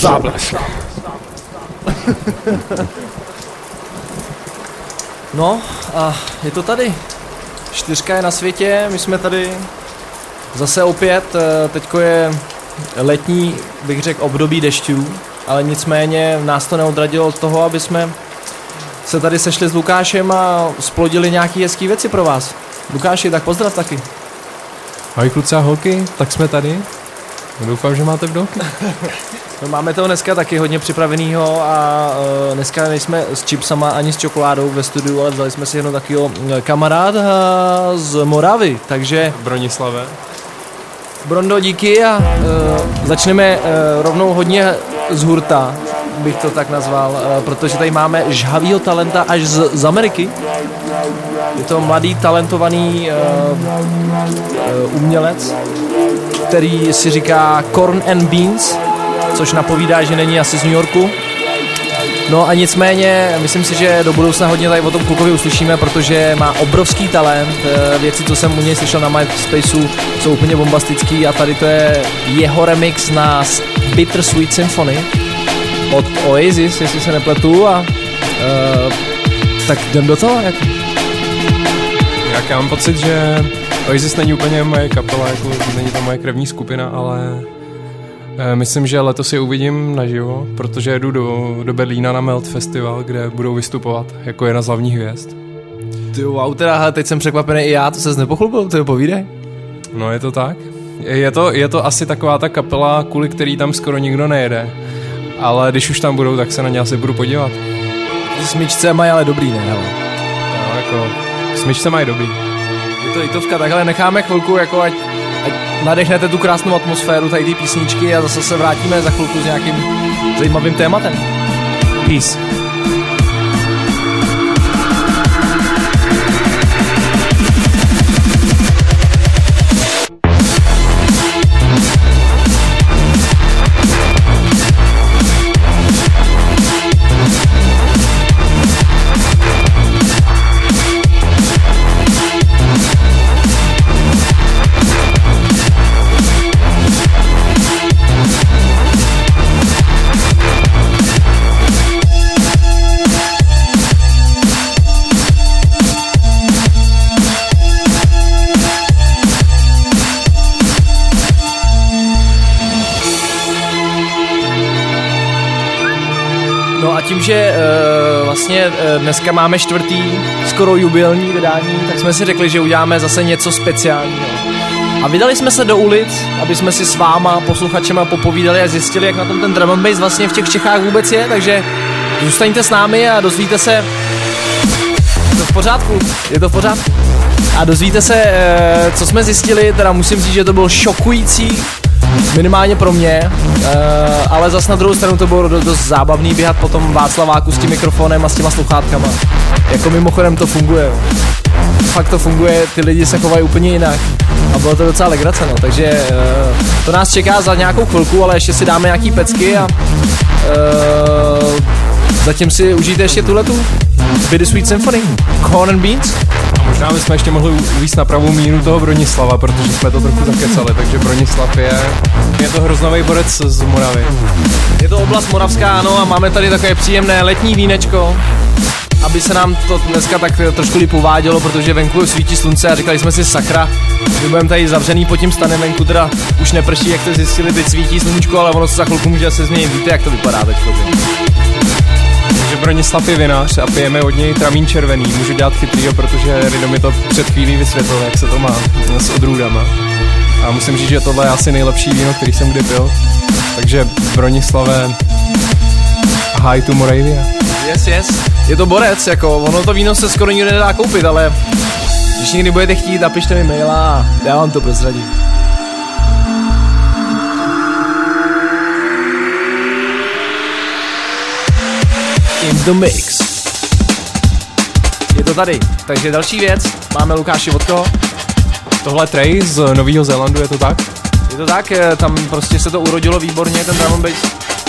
Záblesk. No a je to tady. Čtyřka je na světě, my jsme tady zase opět, eh, teďko je letní, bych řekl, období dešťů, ale nicméně nás to neodradilo od toho, aby jsme se tady sešli s Lukášem a splodili nějaké hezké věci pro vás. Lukáši, tak pozdrav taky. Ahoj kluci a holky, tak jsme tady. Doufám, že máte v dolky. No, máme toho dneska taky hodně připraveného a uh, dneska nejsme s chipsama ani s čokoládou ve studiu, ale vzali jsme si jenom takového kamaráda z Moravy, takže Bronislave. Brondo, díky a uh, začneme uh, rovnou hodně z hurta, bych to tak nazval, uh, protože tady máme žhavýho talenta až z, z Ameriky. Je to mladý, talentovaný uh, uh, umělec, který si říká Corn and Beans, což napovídá, že není asi z New Yorku. No a nicméně, myslím si, že do budoucna hodně tady o tom klukovi uslyšíme, protože má obrovský talent. Eh, Věci, co jsem u něj slyšel na MySpaceu, jsou úplně bombastický a tady to je jeho remix na Bitter Sweet Symphony od Oasis, jestli se nepletu a uh, tak jdem do toho. Jak... Jak já mám pocit, že Oasis není úplně moje kapela, jako není to moje krevní skupina, ale myslím, že letos je uvidím naživo, protože jedu do, do Berlína na Melt Festival, kde budou vystupovat jako jedna z hlavních hvězd. Ty wow, teda hele, teď jsem překvapený i já, to se nepochlubil, to je povídej. No je to tak. Je to, je to asi taková ta kapela, kvůli který tam skoro nikdo nejede. Ale když už tam budou, tak se na ně asi budu podívat. Smyčce mají ale dobrý, ne? Hele. No, jako, smyčce mají dobrý. Je to Itovka, takhle necháme chvilku, jako ať nadechnete tu krásnou atmosféru tady ty písničky a zase se vrátíme za chvilku s nějakým zajímavým tématem. Peace. No a tím, že uh, vlastně uh, dneska máme čtvrtý, skoro jubilní vydání, tak jsme si řekli, že uděláme zase něco speciálního. A vydali jsme se do ulic, aby jsme si s váma, posluchačema popovídali a zjistili, jak na tom ten drum and bass vlastně v těch Čechách vůbec je, takže zůstaňte s námi a dozvíte se... Je to v pořádku, je to v pořádku. A dozvíte se, eh, co jsme zjistili, teda musím říct, že to bylo šokující, minimálně pro mě, uh, ale zas na druhou stranu to bylo dost, zábavný běhat po tom Václaváku s tím mikrofonem a s těma sluchátkama. Jako mimochodem to funguje. Fakt to funguje, ty lidi se chovají úplně jinak. A bylo to docela legrace, no. Takže uh, to nás čeká za nějakou chvilku, ale ještě si dáme nějaký pecky a uh, zatím si užijte ještě tuhletu Bitter Sweet Symphony, Corn and Beans. A možná bychom ještě mohli uvíct na pravou míru toho Bronislava, protože jsme to trochu zakecali, takže Bronislav je, je to hroznový borec z Moravy. Je to oblast Moravská, ano, a máme tady takové příjemné letní vínečko, aby se nám to dneska tak trošku líp uvádělo, protože venku svítí slunce a říkali jsme si sakra, my budeme tady zavřený pod tím stanem venku, teda už neprší, jak to zjistili, teď svítí sluníčko, ale ono se za chvilku může se změnit, víte, jak to vypadá teď. Takže Bronislav je vinař a pijeme od něj tramín červený. Můžu dělat chytrýho, protože Rido mi to před chvílí vysvětlil, jak se to má s odrůdama. A musím říct, že tohle je asi nejlepší víno, který jsem kdy pil. Takže Bronislave, hi to Moravia. Yes, yes. Je to borec, jako ono to víno se skoro nikdy nedá koupit, ale když někdy budete chtít, napište mi maila a já vám to prozradím. In the mix. Je to tady. Takže další věc. Máme Lukáši od koho? Tohle je Trey z Nového Zélandu, je to tak? Je to tak, eh, tam prostě se to urodilo výborně, ten drum bass.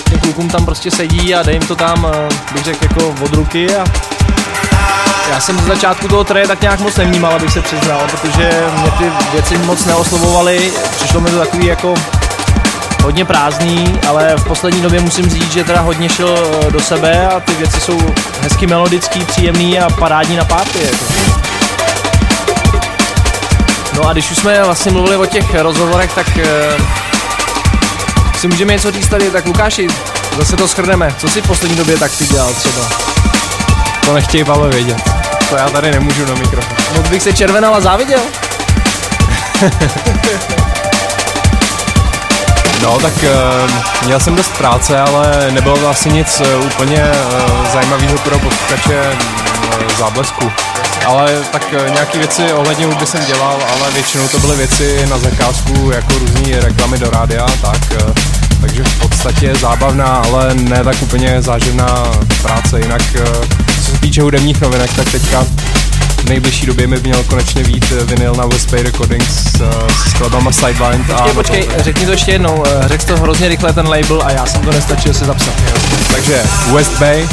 Těm klukům tam prostě sedí a dej jim to tam, eh, bych řekl, jako od ruky a já jsem z začátku toho treje tak nějak moc nevnímal, abych se přiznal, protože mě ty věci moc neoslovovaly, přišlo mi to takový jako hodně prázdný, ale v poslední době musím říct, že teda hodně šel eh, do sebe a ty věci jsou hezky melodický, příjemný a parádní na párty. Jako. No a když už jsme vlastně mluvili o těch rozhovorech, tak uh, si můžeme něco říct tady, tak Lukáši, zase to schrneme. Co si v poslední době tak ty dělal třeba? To nechtějí Pavle vědět. To já tady nemůžu na mikrofon. Moc bych se červenal a záviděl. No, tak uh, měl jsem dost práce, ale nebylo to asi nic uh, úplně uh, zajímavého pro posluchače uh, záblesku. Ale tak uh, nějaké věci ohledně hudby jsem dělal, ale většinou to byly věci na zakázku, jako různé reklamy do rádia, tak uh, takže v podstatě zábavná, ale ne tak úplně záživná práce. Jinak uh, co se týče hudebních novinek, tak teďka v nejbližší době mi měl konečně vít eh, vinyl na West Bay Recordings s, eh, s skladbama Sidewind. Počkej, počkej, řekni to ještě jednou, eh, řekl to hrozně rychle ten label a já jsem to nestačil si zapsat. Takže West Bay,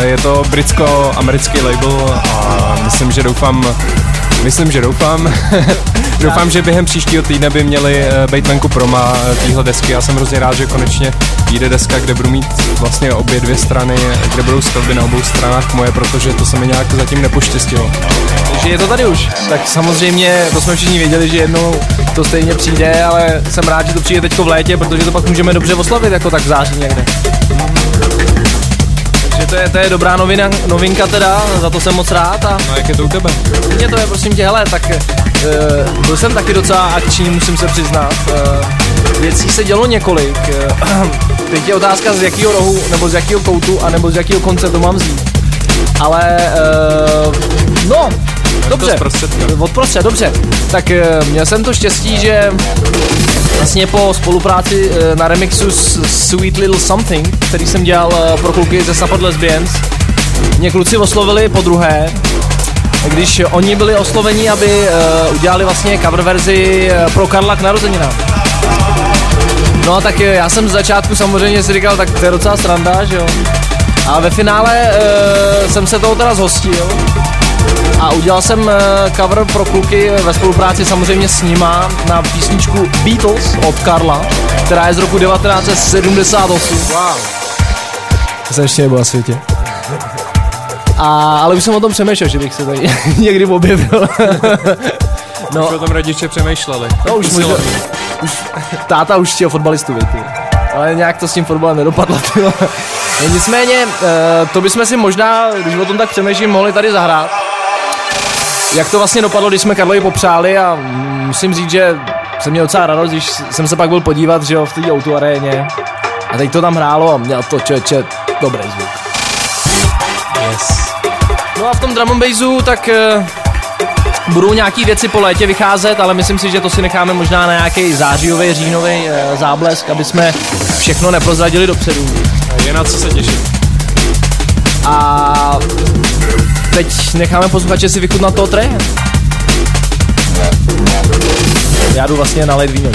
je to britsko-americký label a myslím, že doufám, myslím, že doufám, doufám, že během příštího týdne by měli být venku proma téhle desky. Já jsem hrozně rád, že konečně jde deska, kde budu mít vlastně obě dvě strany, kde budou skladby na obou stranách moje, protože to se mi nějak zatím nepoštěstilo. Takže je to tady už. Tak samozřejmě, to jsme všichni věděli, že jednou to stejně přijde, ale jsem rád, že to přijde teď v létě, protože to pak můžeme dobře oslavit, jako tak v září někde. To je, to je dobrá novina, novinka teda, za to jsem moc rád. A no jak je to u tebe? Mně to je, prosím tě, hele, tak uh, byl jsem taky docela akční, musím se přiznat. Uh, věcí se dělo několik. Uh, teď je otázka z jakého rohu, nebo z jakého koutu, a nebo z jakého konce to mám vzít. Ale, uh, no, dobře. Odprostřed, dobře. Tak uh, měl jsem to štěstí, že vlastně po spolupráci uh, na remixu s Sweet Little Something, který jsem dělal uh, pro kluky ze Sapad Lesbians, mě kluci oslovili po druhé, když oni byli osloveni, aby uh, udělali vlastně cover verzi pro Karla k narozeninám. No a tak já jsem z začátku samozřejmě si říkal, tak to je docela sranda, že jo. A ve finále uh, jsem se toho teda zhostil a udělal jsem uh, cover pro kluky ve spolupráci samozřejmě s nima na písničku Beatles od Karla, která je z roku 1978. Wow. To jsem ještě nebyl na světě. A, ale už jsem o tom přemýšlel, že bych se tady někdy objevil. no. Už o tom rodiče přemýšleli. No už možná, už, táta už chtěl fotbalistu, víte. Ale nějak to s tím fotbalem nedopadlo, tyhle. No nicméně, eh, to bychom si možná, když o tom tak přemýšlím, mohli tady zahrát. Jak to vlastně dopadlo, když jsme Karlovi popřáli a musím říct, že jsem měl docela radost, když jsem se pak byl podívat, že jo, v té autoaréně. A teď to tam hrálo a měl to čeče dobrý zvuk. Yes. No a v tom drum and bassu, tak uh, budou nějaký věci po létě vycházet, ale myslím si, že to si necháme možná na nějaký zářijový, říjnový uh, záblesk, aby jsme všechno neprozradili dopředu. Je na co se těšit. A teď necháme posluchače si vychutnat toho treje. Já jdu vlastně nalejt víno.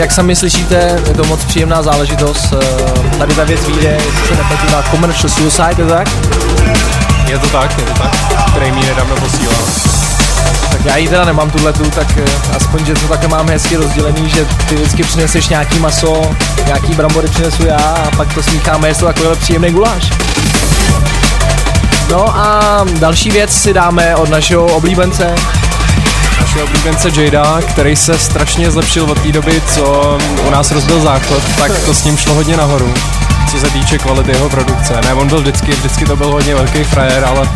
Jak sami slyšíte, je to moc příjemná záležitost. Eh, tady ta věc vyjde, jestli se nepletí na Commercial Suicide, je to tak? Je to tak, je to tak, který mi nedávno posílal. Tak já ji teda nemám tuhle tu, tak eh, aspoň, že to takhle máme hezky rozdělený, že ty vždycky přineseš nějaký maso, nějaký brambory přinesu já a pak to smícháme, je to takovýhle příjemný guláš. No a další věc si dáme od našeho oblíbence, našeho oblíbence Jada, který se strašně zlepšil od té doby, co u nás rozbil záchod, tak to s ním šlo hodně nahoru co se týče kvality jeho produkce. Ne, on byl vždycky, vždycky to byl hodně velký frajer, ale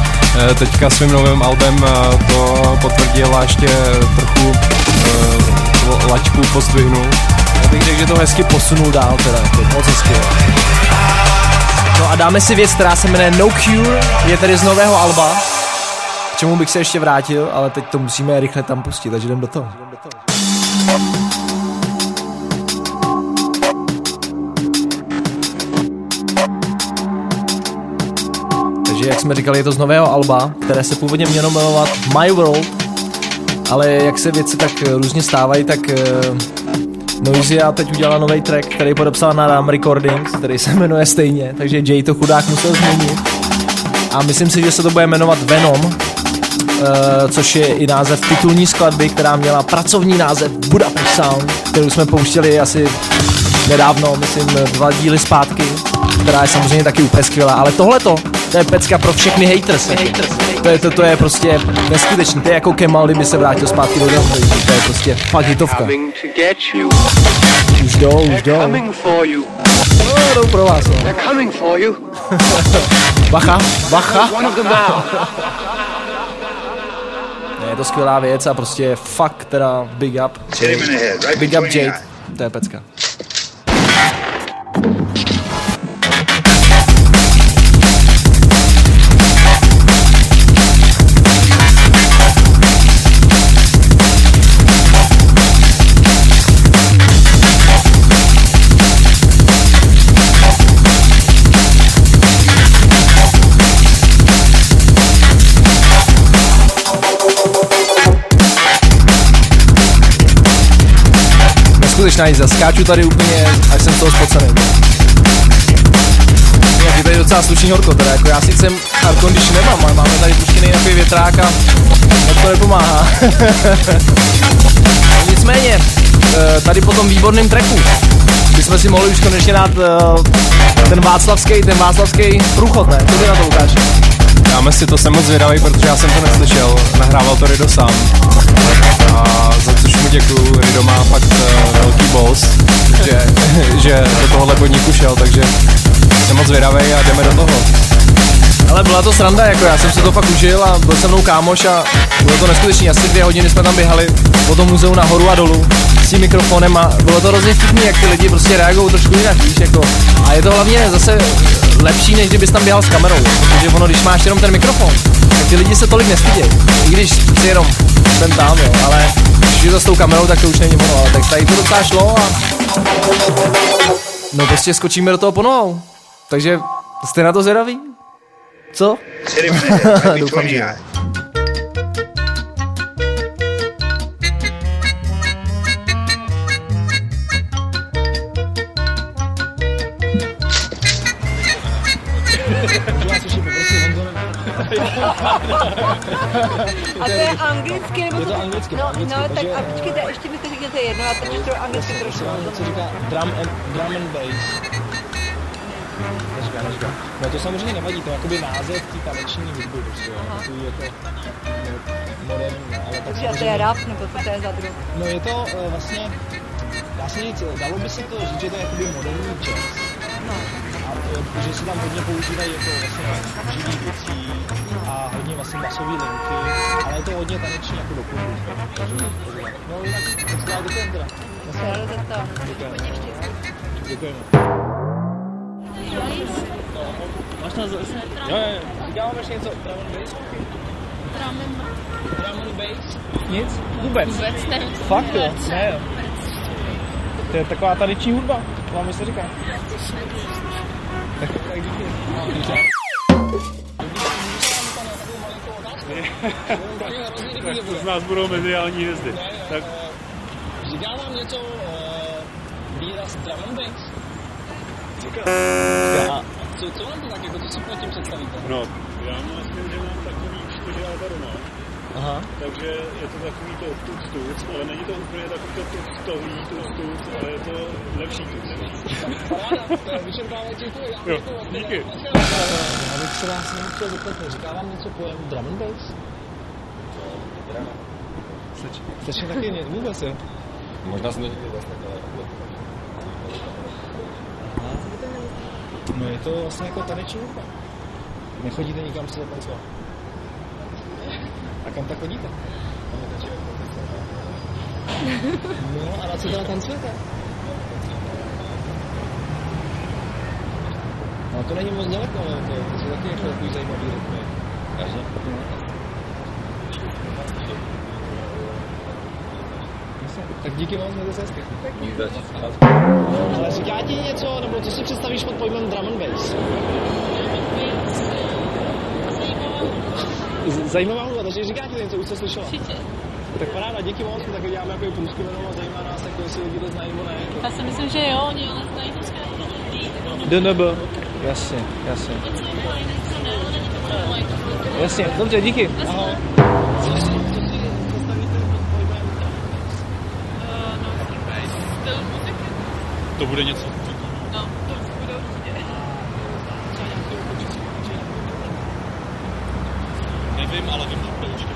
eh, teďka svým novým albem eh, to potvrdil a ještě trochu uh, laťku pozdvihnul. Já bych řekl, že to hezky posunul dál teda, jako moc hezky. No a dáme si věc, která se jmenuje No Cure, je tady z nového alba, k čemu bych se ještě vrátil, ale teď to musíme rychle tam pustit, takže jdem do toho. Takže jak jsme říkali, je to z nového alba, které se původně mělo jmenovat My World, ale jak se věci tak eh, různě stávají, tak uh, Noisia teď udělala nový track, který podepsala na Ram Recordings, který se jmenuje stejně, takže Jay to chudák musel změnit. A myslím si, že se to bude jmenovat Venom, což je i název titulní skladby, která měla pracovní název Budapest Sound, kterou jsme pouštěli asi nedávno, myslím dva díly zpátky, která je samozřejmě taky úplně skvělá, ale tohleto, to je pecka pro všechny haters. To je, to, to je prostě neskutečný, to je jako Kemal, kdyby se vrátil zpátky do domu, to je prostě fakt hitovka. Už jdou, už jdou. Coming for you. No, jdou pro vás, no. They're coming for you. Bacha, bacha. je to skvělá věc a prostě fakt teda big up. Big up Jade. To je pecka. Neskutečná jízda, skáču tady úplně, až jsem z toho spocený. Je tady docela slušný horko, teda jako já sice air condition nemám, ale máme tady puštěný nějaký větrák a to nepomáhá. Nicméně, eh, tady po tom výborném tracku bychom si mohli už konečně dát eh, ten Václavský, ten Václavský průchod, ne? Co ty na to ukážeš? Dáme si to, jsem moc zvědavý, protože já jsem to neslyšel. Nahrával to Rido sám. A za což mu děkuju, Rido má fakt uh, velký boss, že, že do tohohle podniku šel, takže jsem moc zvědavý a jdeme do toho. Ale byla to sranda, jako já jsem si to fakt užil a byl se mnou kámoš a bylo to neskutečný. Asi dvě hodiny jsme tam běhali po tom muzeu nahoru a dolů s tím mikrofonem a bylo to hrozně vtipný, jak ty lidi prostě reagují trošku jinak, víš, jako. A je to hlavně zase lepší, než kdybys tam běhal s kamerou, protože ono, když máš jenom ten mikrofon, tak ty lidi se tolik nestydějí. I když si jenom jsem tam, jo, ale když je to s tou kamerou, tak to už není ono, ale tak tady to docela šlo a no prostě skočíme do toho po nohou. Takže jste na to zvědaví? Co? Doufám, že A to je anglicky nebo Je to anglicky, No, anglicky, no tak a počkejte, ještě mi to řekněte jedno, já to čtu anglicky trošku. co říká drum and, drum and bass. Neříká, neříká. No to samozřejmě nevadí, to je jakoby název té taneční hudby, prostě, jo. Takový jako no, moderní, no, ale tak Takže a to je rap, nebo co to je za druh? No je to uh, vlastně, dá se říct, dalo by se to říct, že to je jakoby moderní jazz. No. A uh, že se tam hodně používají jako vlastně živý věcí a hodně vlastně basové linky, ale je to hodně taneční jako do klubu. Takže, takže, no jinak, moc krát děkujeme teda. Zeptám. Děkujeme. Máš nás zase? Jo, jo, jo. Děláme ještě něco? Drum and bass? Drum and bass? Nic? Vůbec? Vůbec ne. Fakt jo? Ne jo. To je taková taneční hudba, to vám se říká. Tak, z nás budou mediální hvězdy. Tak Říká vám něco uh, výraz drum? Říká. Co, co vám to tak, jako co si pod tím představíte? no, já myslím, že mám takový čtyři alba doma. Aha. Takže je to takový to tuc tuc, ale není to úplně takový to tuc tohlý tuc tuc, ale je to lepší tuc. to. Jo, díky. Já bych se vás jenom chtěl zeptat, říká vám něco pojem drum and bass? Slyším taky ne, vůbec, jo? Možná jsem No je to vlastně jako taneční hudba. Nechodíte nikam si zatancovat. Kam tak chodíte? No a na co teda tancujete? No to není moc daleko, ale to, to jsou taky jako takový zajímavý rytmy. Tak díky moc, mějte se hezky. Ale říká ti něco, nebo co si představíš pod pojmem drum and bass? Zajímavá hudba, takže říká ti něco, už jsi slyšela? Určitě. Tak paráda, díky moc, my taky děláme jako průzkum jenom a zajímá nás, jako jestli lidi to znají nebo ne. Já si myslím, že jo, oni ale znají to. DNB. Jasně, jasně. Jasně, dobře, díky. Ahoj. Styl muziky. To bude něco. No, to bude určitě. Nevím, ale vím, že bude určitě.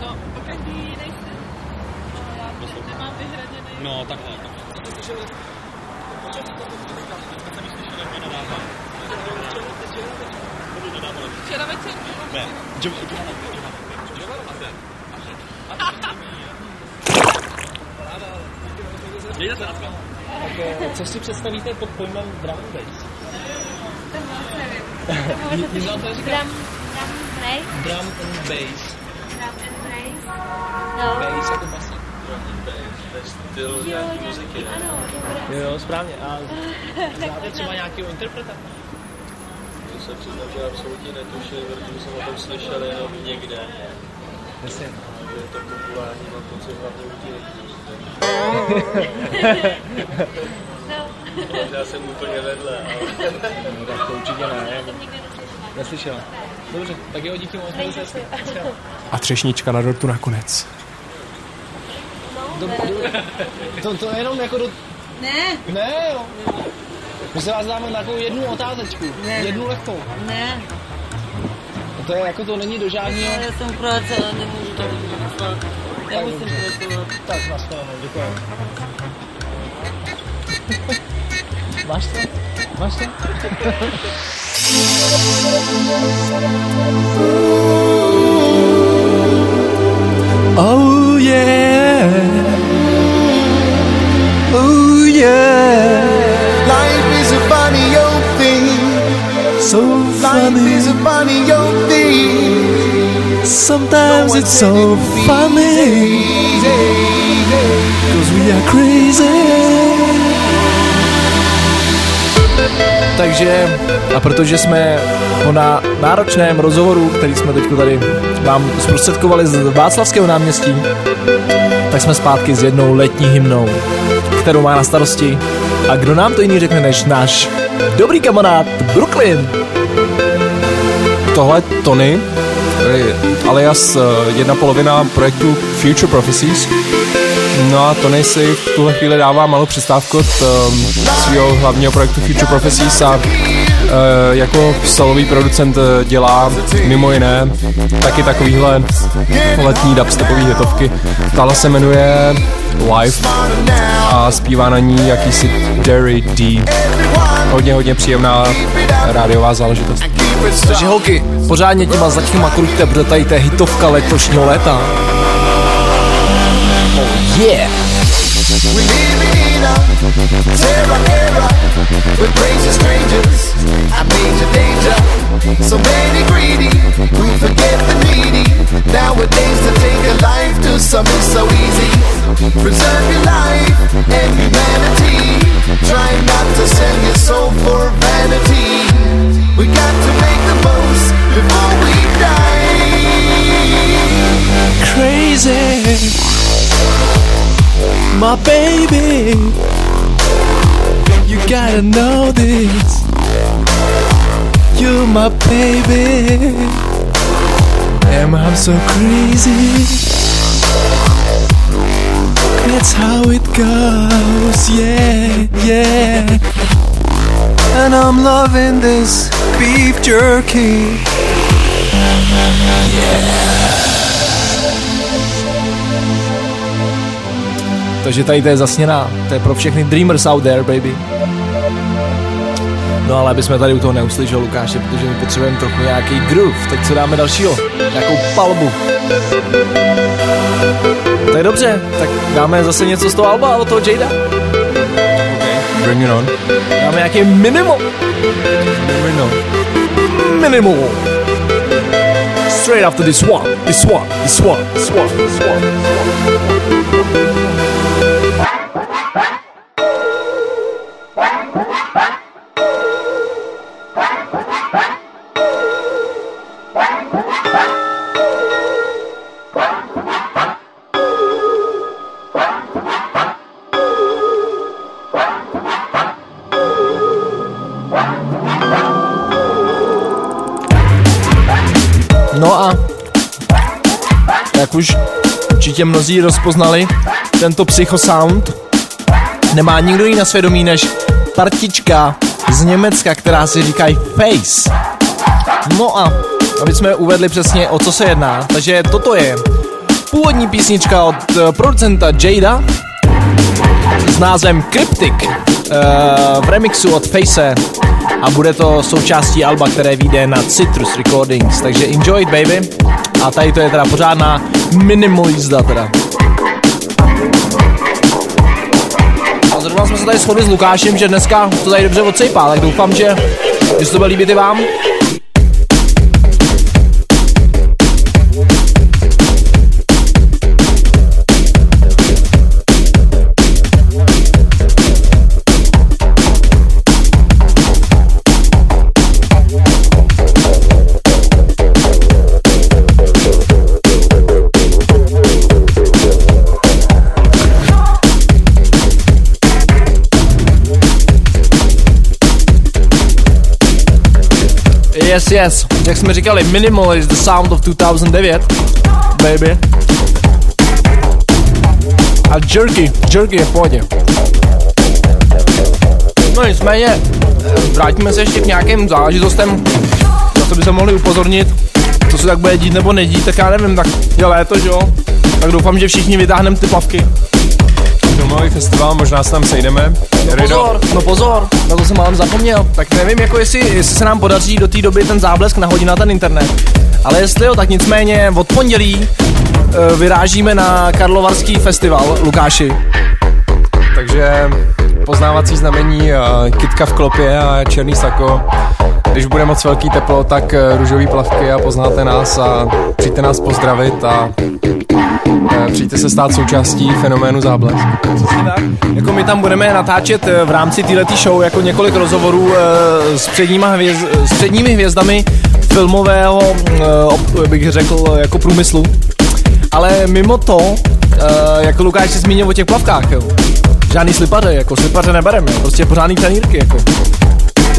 No, každý jiný styl. No, já ne- nemám vyhraněný. No, takhle. takhle. Včera večer bylo. Ne, Jo- Mějte se na shledanou. Tak eh, představíte pod pojmem drum and bass? Nic vám to říká? Drum, drum Drum and bass. drum and bass. No. Bass jako basí. Jo, nějaký, ano, dobré. Jo, jo, správně. A znáte třeba nějakého interpreta? To se přiznám, že absolutně netuším, protože jsem o tom slyšel jenom někde. Jasně. Je to populární, mám pocit hlavně u těch lidí. No, Ale já jsem úplně vedle, ale No, tak to určitě ne. to nikdy neslyšela. Dobře, tak jo, díky moc. mějte se hezky. A třešnička na dortu nakonec. Do, do, to, to je jenom jako do... Ne, Ne, jo. My se vás dáme na takovou jednu otázečku. Ne. Jednu lehkou. ne, To je jako to není do žádného... já jsem práce a nemůžu to. Já musím pracovat. Tak, nashledanou, děkuji. Máš to? Máš to? Oh yeah. Oh yeah. Life is a funny old thing. So funny. Life is a funny old thing. Sometimes it's so funny. Cause we are crazy. Takže, a protože jsme po na náročném rozhovoru, který jsme teď tady vám zprostředkovali z Václavského náměstí, tak jsme zpátky s jednou letní hymnou, kterou má na starosti. A kdo nám to jiný řekne než náš dobrý kamarád Brooklyn. Tohle Tony, alias eh, jedna polovina projektu Future Prophecies. No a Tony si v tuhle chvíli dává malou přestávku od um, svého hlavního projektu Future Prophecies a uh, jako solový producent eh, dělá mimo jiné taky takovýhle letní dubstepový hitovky. Tahle se jmenuje Live a zpívá na ní jakýsi Derry D. Hodně, hodně příjemná rádiová záležitost. Takže holky, pořádně těma zadníma kruťte, protože tady to je hitovka letošního léta. Yeah! We live in a terror era with crazy strangers and major danger. So many greedy who forget the needy. Nowadays to take a life to some is so easy. Preserve your life and humanity. Try not to sell your soul for vanity. We got to make the most before we die. Crazy, my baby. You gotta know this. You're my baby. And I'm so crazy. That's how it goes, yeah, yeah. And I'm loving this beef jerky. Takže tady to je zasněná. To je pro všechny dreamers out there, baby. No ale aby jsme tady u toho neuslyšeli Lukáše, protože my potřebujeme trochu nějaký groove. Tak co dáme dalšího? Nějakou palbu. To je dobře, tak dáme zase něco z toho Alba od toho Jada. Bring it on. Dáme nějaký minimal. Minimal. Minimal. Straight after this one, this one, this one, this one, this one. No určitě mnozí rozpoznali, tento psychosound nemá nikdo jiný na svědomí než partička z Německa, která si říká Face. No a aby jsme uvedli přesně o co se jedná, takže toto je původní písnička od eh, producenta Jada s názvem Cryptic eh, v remixu od Face a bude to součástí alba, které vyjde na Citrus Recordings, takže enjoy it baby a tady to je teda pořádná minimal jízda teda. A zrovna jsme se tady shodli s Lukášem, že dneska to tady dobře odsejpá, tak doufám, že, že se to bude líbit i vám. Yes, yes. Jak jsme říkali, Minimal is the sound of 2009. Baby. A Jerky. Jerky je v pohodě. No nicméně, vrátíme se ještě k nějakým záležitostem, na co by se mohli upozornit, co se tak bude dít nebo nedít, tak já nevím, tak je léto, že jo? Tak doufám, že všichni vytáhneme ty plavky. Filmový festival, možná se tam sejdeme. No pozor, no pozor, na to jsem málem zapomněl. Tak nevím, jako jestli, jestli se nám podaří do té doby ten záblesk nahodit na ten internet. Ale jestli jo, tak nicméně od pondělí uh, vyrážíme na Karlovarský festival, Lukáši. Takže poznávací znamení uh, kitka v klopě a černý sako. Když bude moc velký teplo, tak uh, růžový plavky a poznáte nás a přijďte nás pozdravit a uh, přijďte se stát součástí fenoménu záblesk. Jako my tam budeme natáčet eh, v rámci této show jako několik rozhovorů eh, s, hvězd, s předními hvězdami filmového, eh, bych řekl, jako průmyslu. Ale mimo to, jako Lukáš si zmínil o těch plavkách, jo. Žádný slipaře, jako slipaře nebereme, prostě pořádný trenýrky, jako.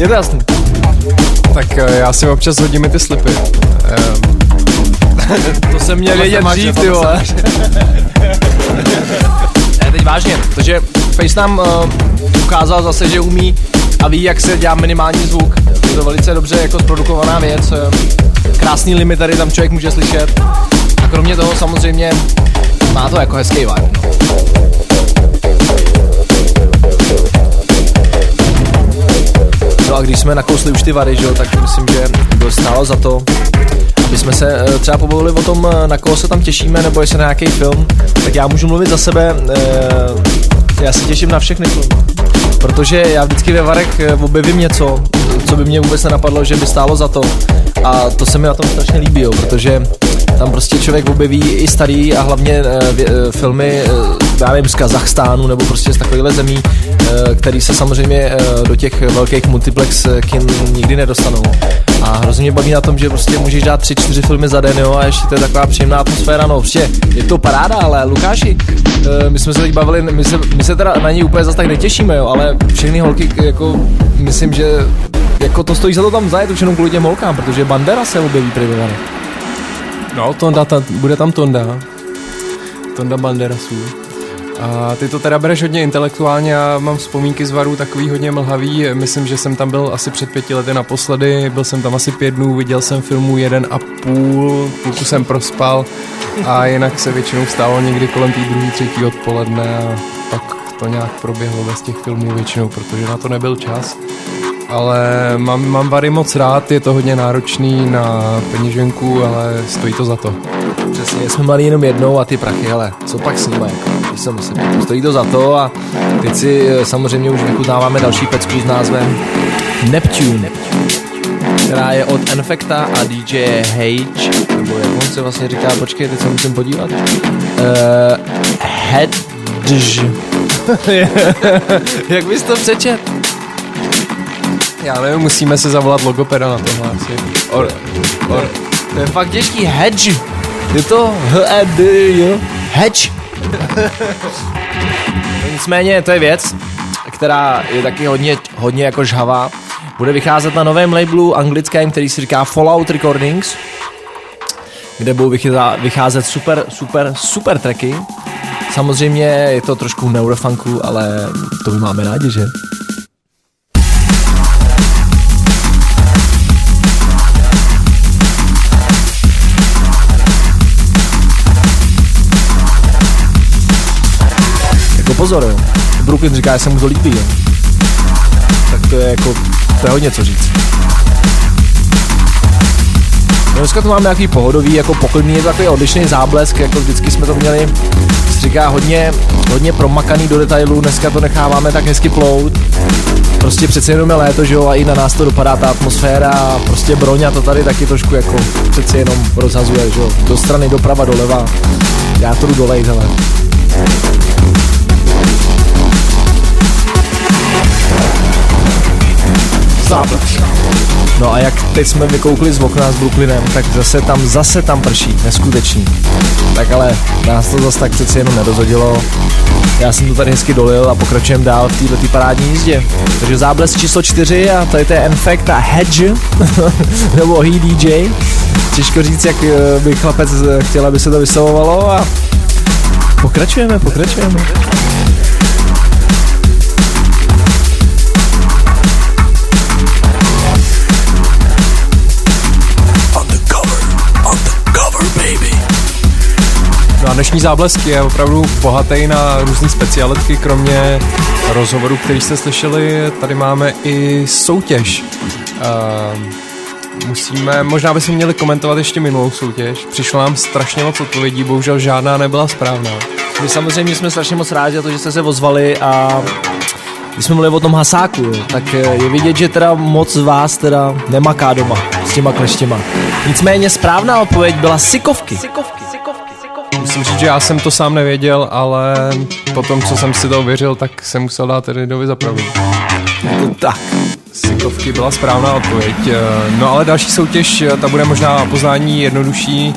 Je to jasný. Tak uh, já si občas hodím i ty slipy. Um, to jsem měl vědět dřív, ty vole. ne, teď vážně, protože Face nám uh, ukázal zase, že umí a ví, jak se dělá minimální zvuk. Je to velice dobře jako zprodukovaná věc. Uh, krásný limit tady tam člověk může slyšet. A kromě toho samozřejmě má to jako hezký vibe. No a když jsme nakousli už ty vary, že tak myslím, že to stálo za to, aby jsme se eh, třeba pobavili o tom, eh, na koho se tam těšíme, nebo jestli na nějaký film, tak já můžu mluvit za sebe. eh, Já se těším na všechny filmy. Protože já vždycky ve Varech eh, objevím něco, co by mě vůbec nenapadlo, že by stálo za to. A to se mi na tom strašně líbí, jo, protože tam prostě člověk objeví i starý a hlavně eh, filmy, eh, já nevím, z Kazachstánu nebo prostě z takovýchhle zemí, eh, který se samozřejmě eh, do těch velkých multiplex kin nikdy nedostanou. A hrozně mě baví na tom, že prostě můžeš dát tři, čtyři filmy za den, jo, a ještě to je taková příjemná atmosféra, no, prostě je to paráda, ale Lukáši, eh, my jsme se teď bavili, my se, my se teda na něj úplně zase tak netěšíme, jo, ale všechny holky, jako, myslím, že jako to stojí za to tam zajet už jenom kvůli těm holkám, protože Bandera se objeví Varech. No, Tonda, ta, bude tam Tonda. Tonda Banderasů. A ty to teda bereš hodně intelektuálně, já mám vzpomínky z Varu takový hodně mlhavý, myslím, že jsem tam byl asi před pěti lety naposledy, byl jsem tam asi pět dnů, viděl jsem filmu jeden a půl, půlku jsem prospal a jinak se většinou stalo někdy kolem té druhé, třetí odpoledne a to nějak proběhlo bez těch filmů většinou, protože na to nebyl čas. Ale mám, mám Vary moc rád, je to hodně náročný na peněženku, ale stojí to za to. Přesně, jsme mali jenom jednou a ty prachy, hele, co pak s nimi, když myslím, stojí to za to a teď si eh, samozřejmě už vychutnáváme další pecku s názvem Neptune, Neptune, která je od Infecta a DJ Hage, nebo jak on se vlastně říká, počkej, teď se musím podívat. Uh, Hedge. jak bys to přečet? Já nevím, musíme se zavolat logopeda na tohle asi. Or, or, To je fakt těžký, hedge. Je to h e d j hedge. Nicméně to je věc, která je taky hodně, hodně jako žhavá. Bude vycházet na novém labelu anglickém, který se říká Fallout Recordings, kde budou vycházet super, super, super tracky. Samozřejmě je to trošku neurofunku, ale to my máme rádi, že? Pozor, jo. Brooklyn říká, že se mu to líbí, jo. Tak to je jako, to je hodně co říct. No dneska tu máme nějaký pohodový, jako poklidný, je to takový odlišný záblesk, jako vždycky jsme to měli, říká hodně, hodně promakaný do detailů, dneska to necháváme tak hezky plout. Prostě přece jenom je léto, že jo, a i na nás to dopadá ta atmosféra a prostě broňa to tady taky trošku jako přece jenom rozhazuje, že jo, do strany, doprava, doleva. Já to jdu dolejt, hele. No a jak teď jsme vykoukli z okna s Brooklynem, tak zase tam, zase tam prší, neskutečný. Tak ale nás to zase tak přeci jenom nerozhodilo. Já jsem to tady hezky dolil a pokračujeme dál v této parádní jízdě. Takže záblesk číslo 4 a tady to je Infect a Hedge, nebo He DJ. Těžko říct, jak eh, by chlapec eh, chtěl, aby se to vyslovovalo a pokračujeme, pokračujeme. No a dnešní záblesk je opravdu bohatý na různé specialitky, kromě rozhovoru, který jste slyšeli, tady máme i soutěž. Uh, musíme, možná bychom měli komentovat ještě minulou soutěž. Přišlo nám strašně moc odpovědí, bohužel žádná nebyla správná. My samozřejmě jsme strašně moc rádi za to, že jste se ozvali a když jsme mluvili o tom hasáku, jo, tak je vidět, že teda moc z vás teda nemaká doma s těma kleštěma. Nicméně správná odpověď byla sikovky, sikovky. Musím říct, že já jsem to sám nevěděl, ale potom, co jsem si to ověřil, tak jsem musel dát Ridovi za pravdu. To tak. Sikovky byla správná odpověď. Eh, No ale další soutěž, eh, ta bude možná poznání jednodušší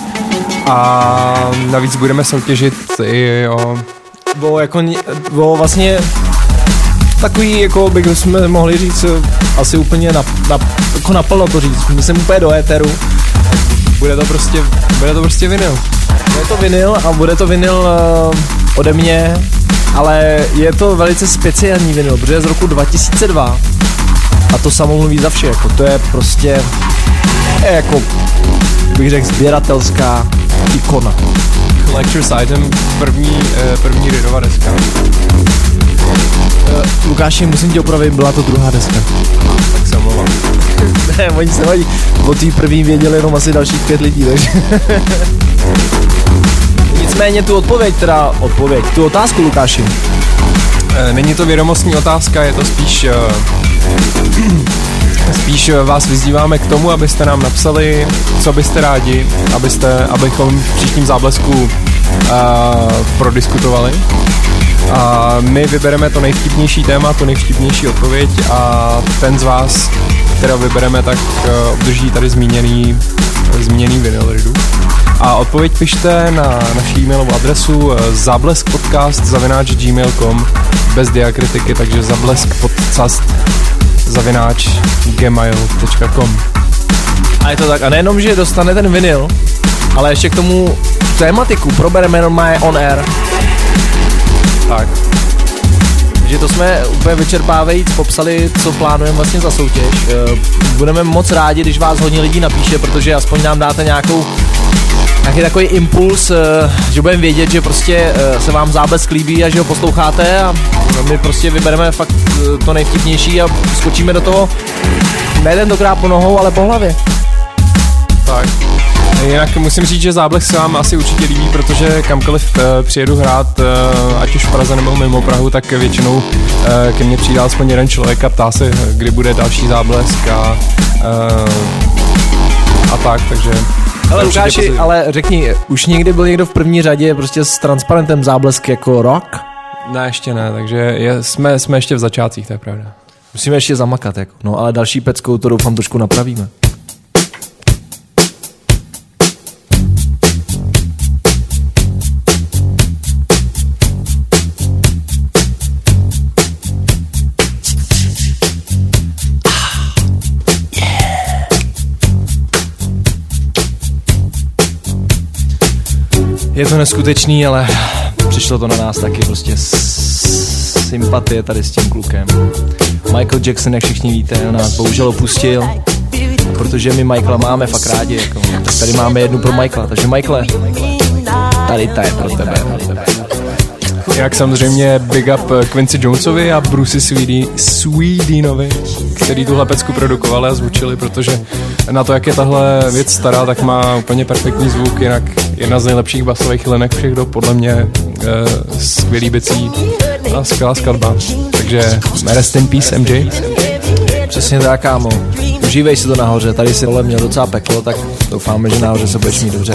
a navíc budeme soutěžit i o Bylo jako, bylo vlastně takový, jako bychom mohli říct, eh, asi úplně na, na, jako naplno to říct, myslím úplně do éteru. Bude to prostě, bude to prostě vinyl. Bude to vinyl a bude to vinyl uh, ode mě, ale je to velice speciální vinyl, protože je z roku 2002 a to samo mluví za vše, jako to je prostě je jako, bych řekl, sběratelská ikona. Collector's Item, první, eh, první Ridova deska. Uh, Lukáši, musím tě opravit, byla to druhá deska. Tak se omlouvám. ne, oni se mají, o té první věděli jenom asi dalších pět lidí, takže... Nicméně tu odpověď, teda odpověď, tu otázku Lukáši, Eh, Není to vědomostní otázka, je to spíš eh, spíš eh, vás vyzýváme k tomu, abyste nám napsali, co byste rádi, abyste, abychom v příštím záblesku uh, prodiskutovali. A my vybereme to nejvtipnější téma, tu nejvtipnější odpověď a ten z vás, kterého vybereme, tak uh, obdrží tady zmíněný, zmíněný vinyl ridu. A odpověď pište na naši e-mailovou adresu eh, zableskpodcast zavináč gmail.com bez diakritiky, takže zableskpodcast zavináč gmail.com A je to tak. A nejenom, že dostane ten vinyl, ale ještě k tomu tématiku probereme normálně on air. Tak. Takže to jsme úplně vyčerpávajíc popsali, co plánujeme vlastně za soutěž. Eh, Budeme moc rádi, když vás hodně lidí napíše, protože aspoň nám dáte nějakou nějaký takový impuls, eh, že budeme vědět, že prostě eh, se vám záblesk líbí a že ho posloucháte a my prostě vybereme fakt to nejvtipnější a skočíme do toho ne tentokrát po nohou, ale po hlavě. Tak. Jinak musím říct, že záblech se vám asi určitě líbí, protože kamkoliv uh, přijedu hrát, uh, ať už v Praze nebo mimo Prahu, tak většinou uh, ke mně přijde alespoň jeden člověk a ptá se, kdy bude další záblesk a, uh, a tak, takže... Ale Lukáši, ale řekni, už někdy byl někdo v první řadě prostě s transparentem záblesk jako rock? Ne, ještě ne, takže je, jsme, jsme ještě v začátcích, to je pravda. Musíme ještě zamakat, jako. No ale další peckou to doufám trošku napravíme. Je to neskutečný, ale přišlo to na nás taky prostě sympatie tady s tím klukem. Michael Jackson, jak všichni víte, nás bohužel opustil, protože my Michaela máme fakt rádi, jako. tak tady máme jednu pro Michaela, takže Michaele, tady ta je pro tebe. Pro tebe. Jinak samozřejmě big up eh, Quincy Jonesovi a Brucey Sweden- Swedenovi, který tuhle pecku produkovali a zvučili, protože na to, jak je tahle věc stará, tak má úplně perfektní zvuk, jinak jedna z nejlepších basových linek všech dob, podle mě e, skvělý bicí a skvělá skladba. Takže rest in peace MJ. Přesně tak, kámo. Užívej si to nahoře, tady si dole měl docela peklo, tak doufáme, že nahoře se budeš mít dobře.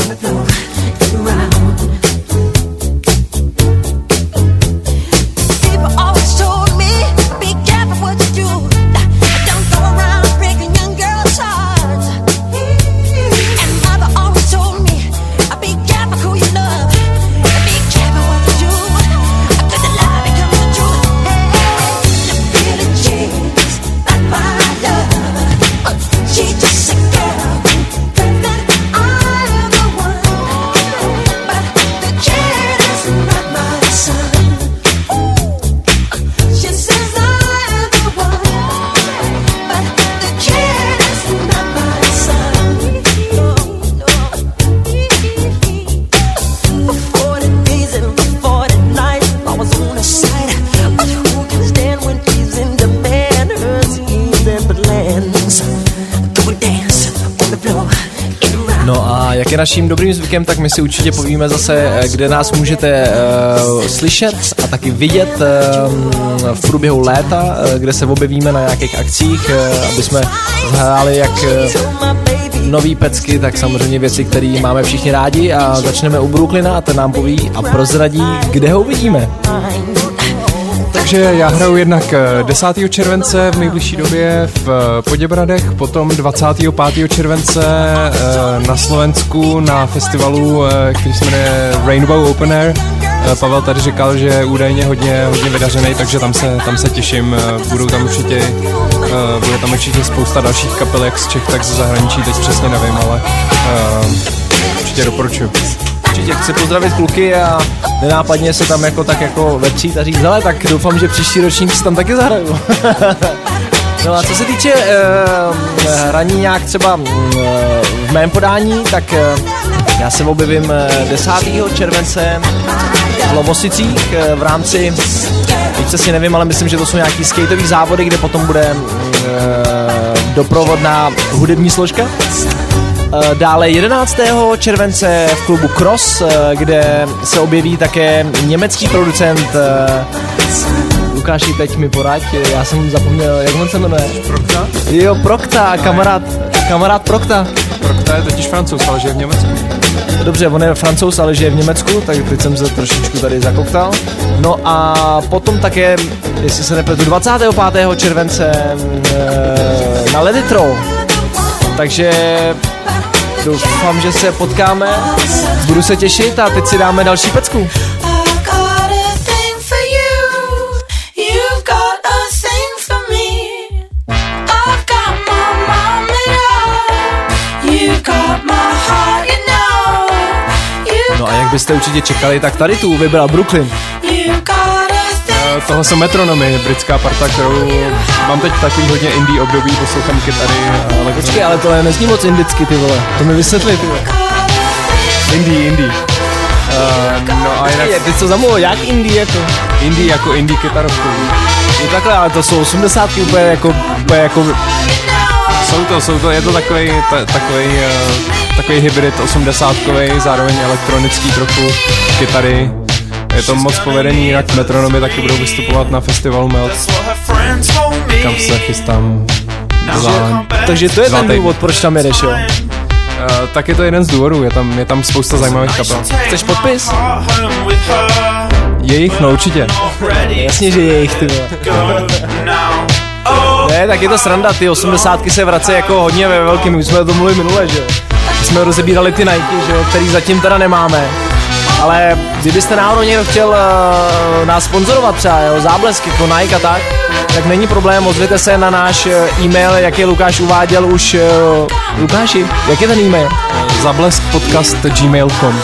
Je naším dobrým zvykem, tak my si určitě povíme zase, eh, kde nás můžete uh, slyšet a taky vidět uh, v průběhu léta, uh, kde se objevíme na nějakých akcích, uh, aby jsme zahráli jak uh, nový pecky, tak samozřejmě věci, které máme všichni rádi a začneme u Brooklyna a ten nám poví a prozradí, kde ho uvidíme. Takže já hraju jednak eh, 10. července v nejbližší době v eh, Poděbradech, potom 25. července eh, na Slovensku na festivalu, eh, který se jmenuje Rainbow Open Air. Eh, Pavel tady říkal, že je údajně hodně, hodně vydařený, takže tam se, tam se těším. Eh, Budou tam určitě, eh, bude tam určitě spousta dalších kapel, jak z Čech, tak ze zahraničí, teď přesně nevím, ale eh, určitě doporučuji. Určitě chci pozdravit kluky a nenápadně se tam jako tak jako vepřít a říct, hele, tak doufám, že příští ročník si tam taky zahraju. no a co se týče uh, hraní nějak třeba uh, v mém podání, tak uh, já se objevím uh, 10. července v Lomosicích v rámci, teď přesně nevím, ale myslím, že to jsou nějaký skateový závody, kde potom bude uh, doprovodná hudební složka. Eh, Dále 11. července v klubu Cross, eh, kde se objeví také německý producent eh, Lukáši, teď mi poraď, já jsem zapomněl, jak on se jmenuje? Prokta? Jo, Prokta, kamarád, kamarád Prokta. Prokta je totiž francouz, ale žije v Německu. Dobře, on je francouz, ale žije v Německu, tak teď jsem se trošičku tady zakoktal. No a potom také, jestli se nepletu, 25. července na Leditro. Takže doufám, že se potkáme, budu se těšit a teď si dáme další pecku. I've got a thing for you. You've got a thing for me. I've got my mom and I. You've got my heart, you know. You've No a jak byste určitě čekali, tak tady tu vybral Brooklyn. Tohle jsou Metronomy, britská parta, kterou mám teď takový hodně indie období, poslouchám kytary a elektroniku. Počkej, ale tohle nezní moc indicky, ty vole. To mi vysvětli, ty vole. Indie, indie. Uh, no a jinak Je, ty co zamluvil, jak indie jako? indie jako indie kytarovku. Je takhle, ale to jsou 80 úplně jako, úplně jako, Jsou to, jsou to, je to takový, ta, takový, uh, takový hybrid osmdesátkový, zároveň elektronický trochu, kytary. Je to moc povedení, jinak metronomy taky budou vystupovat na festivalu Melt, kam se chystám za, takže to je ten týdny. důvod, proč tam jedeš, jo? Uh, tak je to jeden z důvodů, je tam, je tam spousta zajímavých kapel. Chceš podpis? Je jich, no určitě. Jasně, že je jich, ty. Ne, tak je to sranda, ty osmdesátky se vrací jako hodně ve velkým, my jsme to mluvili minule, že jo. My jsme rozebírali ty Nike, že jo, který zatím teda nemáme. Ale kdybyste náhodou někdo chtěl uh, nás sponzorovat třeba, jo, záblesk jako Nike a tak, tak není problém, ozvěte se na náš eh, e-mail, jak je Lukáš uváděl už. Uh, Lukáši, jak je ten e-mail? Zablesk podcast gmail.com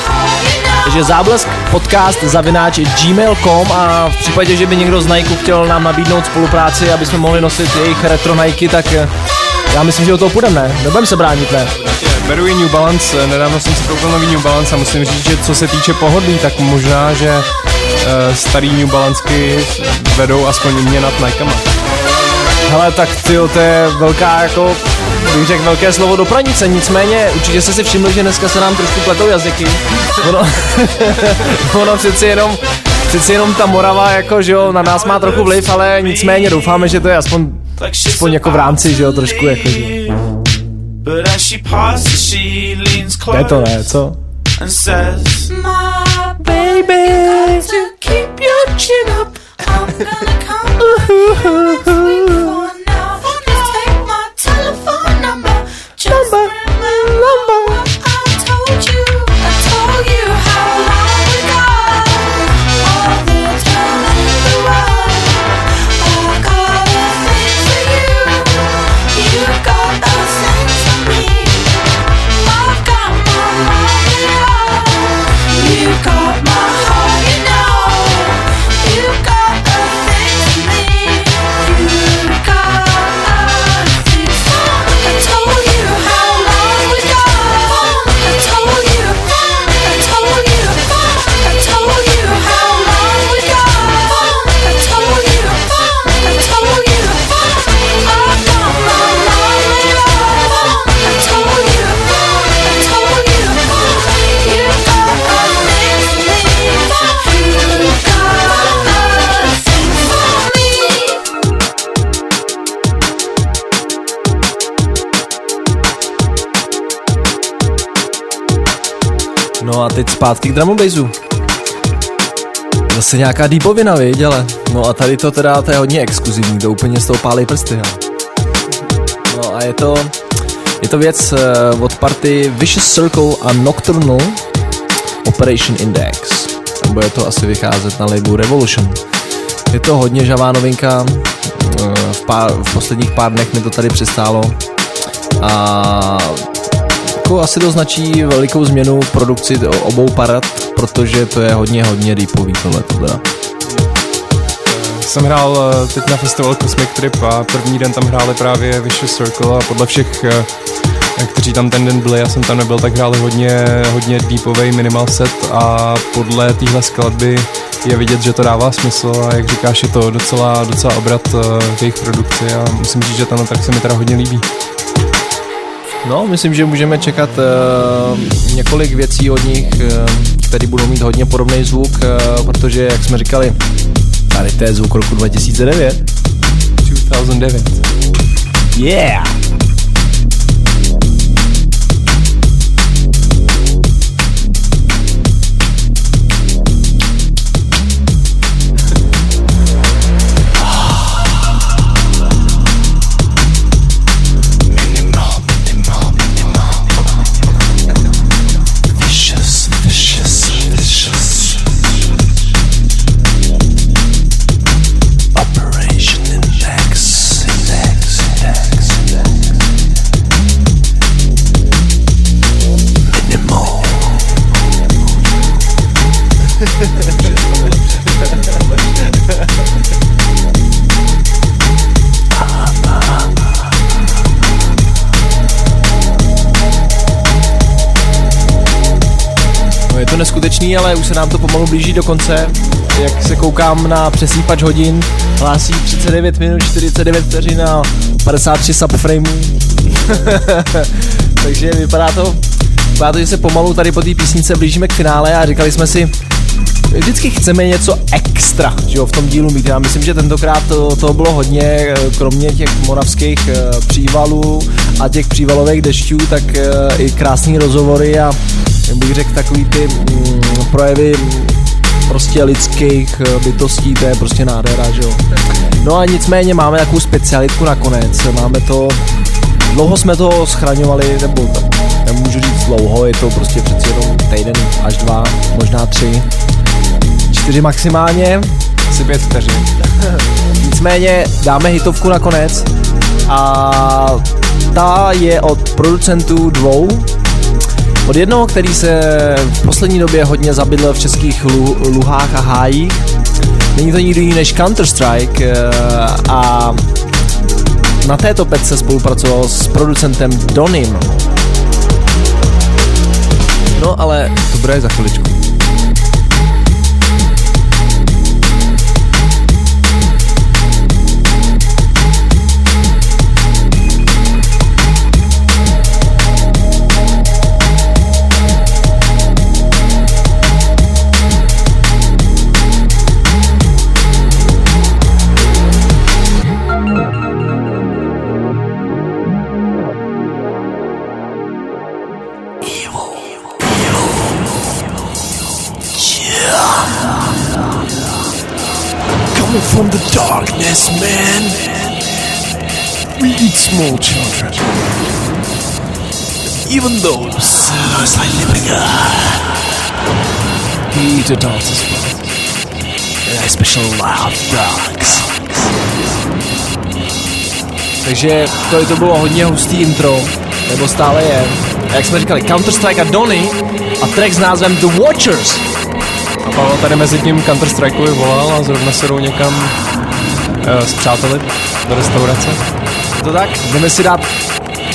Takže záblesk podcast zavináč gmail.com a v případě, že by někdo z Nike chtěl nám nabídnout spolupráci, aby jsme mohli nosit jejich retro Nike, tak já myslím, že o toho půjdeme, ne? Nebudeme se bránit, ne? Beru i New Balance, nedávno jsem si koupil nový New Balance a musím říct, že co se týče pohodlí, tak možná, že uh, starý New Balanceky vedou aspoň mě nad Nikema. Hele, tak ty to je velká jako bych řekl velké slovo do pranice, nicméně určitě jste si všimli, že dneska se nám trošku pletou jazyky. Ono, ono přeci jenom, přeci jenom ta Morava jako, že jo, na nás má trochu vliv, ale nicméně doufáme, že to je aspoň, aspoň jako v rámci, že jo, trošku jako, že jo. But as she passes, she leans To je close to, ne, co? and says, My baby, to keep your chin up. I'm gonna come No a teď zpátky k drum and bassu. Zase nějaká deepovina, viď, ale no a tady to teda, to je hodně exkluzivní, to úplně z toho pálej prsty, hele. No a je to, je to věc uh, od party Vicious Circle a Nocturnal Operation Index. A bude to asi vycházet na labelu Revolution. Je to hodně žavá novinka, uh, v, pár, v posledních pár dnech mi to tady přistálo a jako asi to značí velikou změnu v produkci obou parad, protože to je hodně, hodně deepový tohle to teda. Jsem hrál eh, teď na festival Cosmic Trip a první den tam hráli právě Vicious Circle a podle všech, eh, kteří tam ten den byli, já jsem tam nebyl, tak hráli hodně, hodně deepový minimal set a podle téhle skladby je vidět, že to dává smysl a jak říkáš, je to docela, docela obrat eh, v jejich produkci a musím říct, že ten track se mi teda hodně líbí. No, myslím, že můžeme čekat uh, několik věcí od nich, uh, které budou mít hodně podobný zvuk, uh, protože, jak jsme říkali, tady to je zvuk roku 2009. 2009. Yeah! Ale už se nám to pomalu blíží do konce. Jak se koukám na přesýpač hodin, hlásí 39 minut, 49 vteřin a 53 subframeů. Takže vypadá to, vypadá to, že se pomalu tady po té písnice blížíme k finále a říkali jsme si, vždycky chceme něco extra, že jo, v tom dílu mít. Já myslím, že tentokrát to, to bylo hodně, eh, kromě těch moravských eh, přívalů a těch přívalových dešťů, tak eh, i krásný rozhovory a bych řekl takový ty mm, projevy prostě lidských eh, bytostí, to je prostě nádhera, že jo. No a nicméně máme takovou specialitku nakonec, máme to, dlouho jsme to schraňovali, nebo nemůžu říct dlouho, je to prostě přeci jenom týden až dva, možná tři, čtyři maximálně. Asi pět vteřin. Nicméně dáme hitovku nakonec a ta je od producentů dvou. Od jednoho, který se v poslední době hodně zabydl v českých lu- luhách a hájích. Není to nikdo jiný než Counter-Strike eh, a na této pece spolupracoval s producentem Donim. No ale To bude za chviličku. Coming from the darkness, man. We eat small children. Even those who are slightly bigger. We eat adults as well. And especially loud dogs. Takže to, to bylo hodně hustý intro, nebo stále je. A jak jsme říkali, Counter-Strike a Donny a track s názvem The Watchers. A Pavel tady mezi tím Counter Strikeovi volal a zrovna se jdou někam uh, s přáteli do restaurace. Je to tak? Jdeme si dát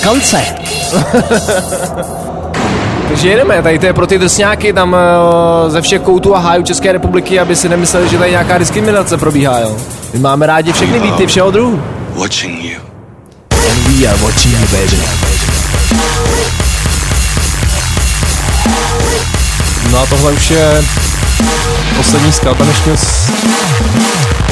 kance. Takže jedeme, tady to je pro ty drsňáky tam uh, ze všech koutů a hájů České republiky, aby si nemysleli, že tady nějaká diskriminace probíhá, jo. My máme rádi všechny býty všeho druhu. Watching you. And we are watching you, baby. No a tohle už je poslední skladba dnešního,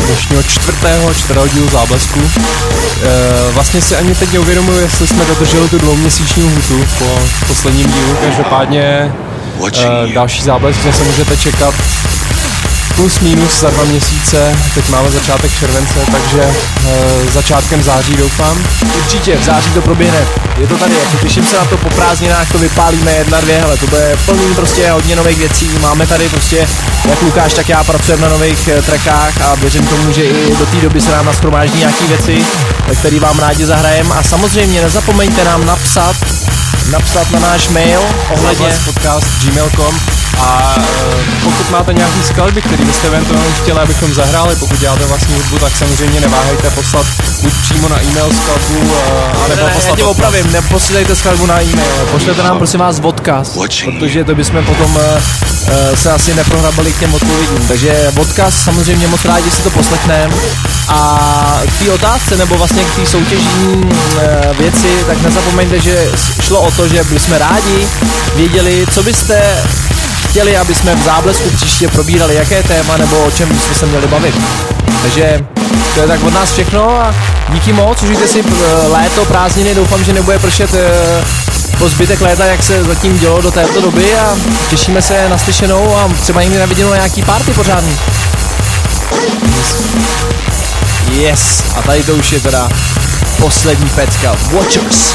dnešního čtvrtého, čtvrtého dílu Záblesku. E, vlastně si ani teď neuvědomuji, jestli jsme dodrželi tu dvouměsíční lhutu po posledním dílu. Každopádně e, další záblesk zase můžete čekat plus minus za dva měsíce. Teď máme začátek července, takže e, začátkem září doufám. Určitě, v září to proběhne. Je to tady, jako těším se na to, po prázdninách to vypálíme jedna, dvě, hele, to bude plný prostě hodně nových věcí. Máme tady prostě, jak Lukáš, tak já pracujeme na nových eh, trackách a věřím tomu, že i do té doby se nám naschromáždí nějaké věci, které vám rádi zahrajem. A samozřejmě nezapomeňte nám napsat, napsat na náš mail ohledně podcast gmail.com a e, pokud máte nějaký skladby, který byste eventuálně chtěli, abychom zahráli, pokud děláte vlastní hudbu, tak samozřejmě neváhejte poslat buď přímo na e-mail skladbu, e, anebo Ne, ne, poslat já tě opravím, neposílejte skladbu na e-mail, pošlete nám prosím vás odkaz, protože to bychom potom uh, se asi neprohrabali k těm odpovědím. Takže odkaz samozřejmě moc rádi si to poslechneme. A k té otázce nebo vlastně k té soutěžní uh, věci, tak nezapomeňte, že šlo o to, že bychom rádi věděli, co byste chtěli, aby jsme v záblesku příště probírali, jaké téma nebo o čem bychom se měli bavit. Takže to je tak od nás všechno a díky moc, užijte si eh, léto, prázdniny, doufám, že nebude pršet eh, po zbytek léta, jak se zatím dělo do této doby a těšíme se na slyšenou a třeba někdy na viděnou nějaký party pořádný. Yes, a tady to už je teda poslední pecka. Watchers.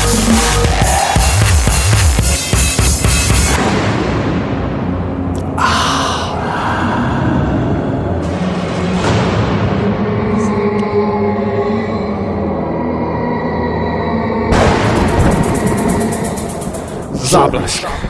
Záblesk.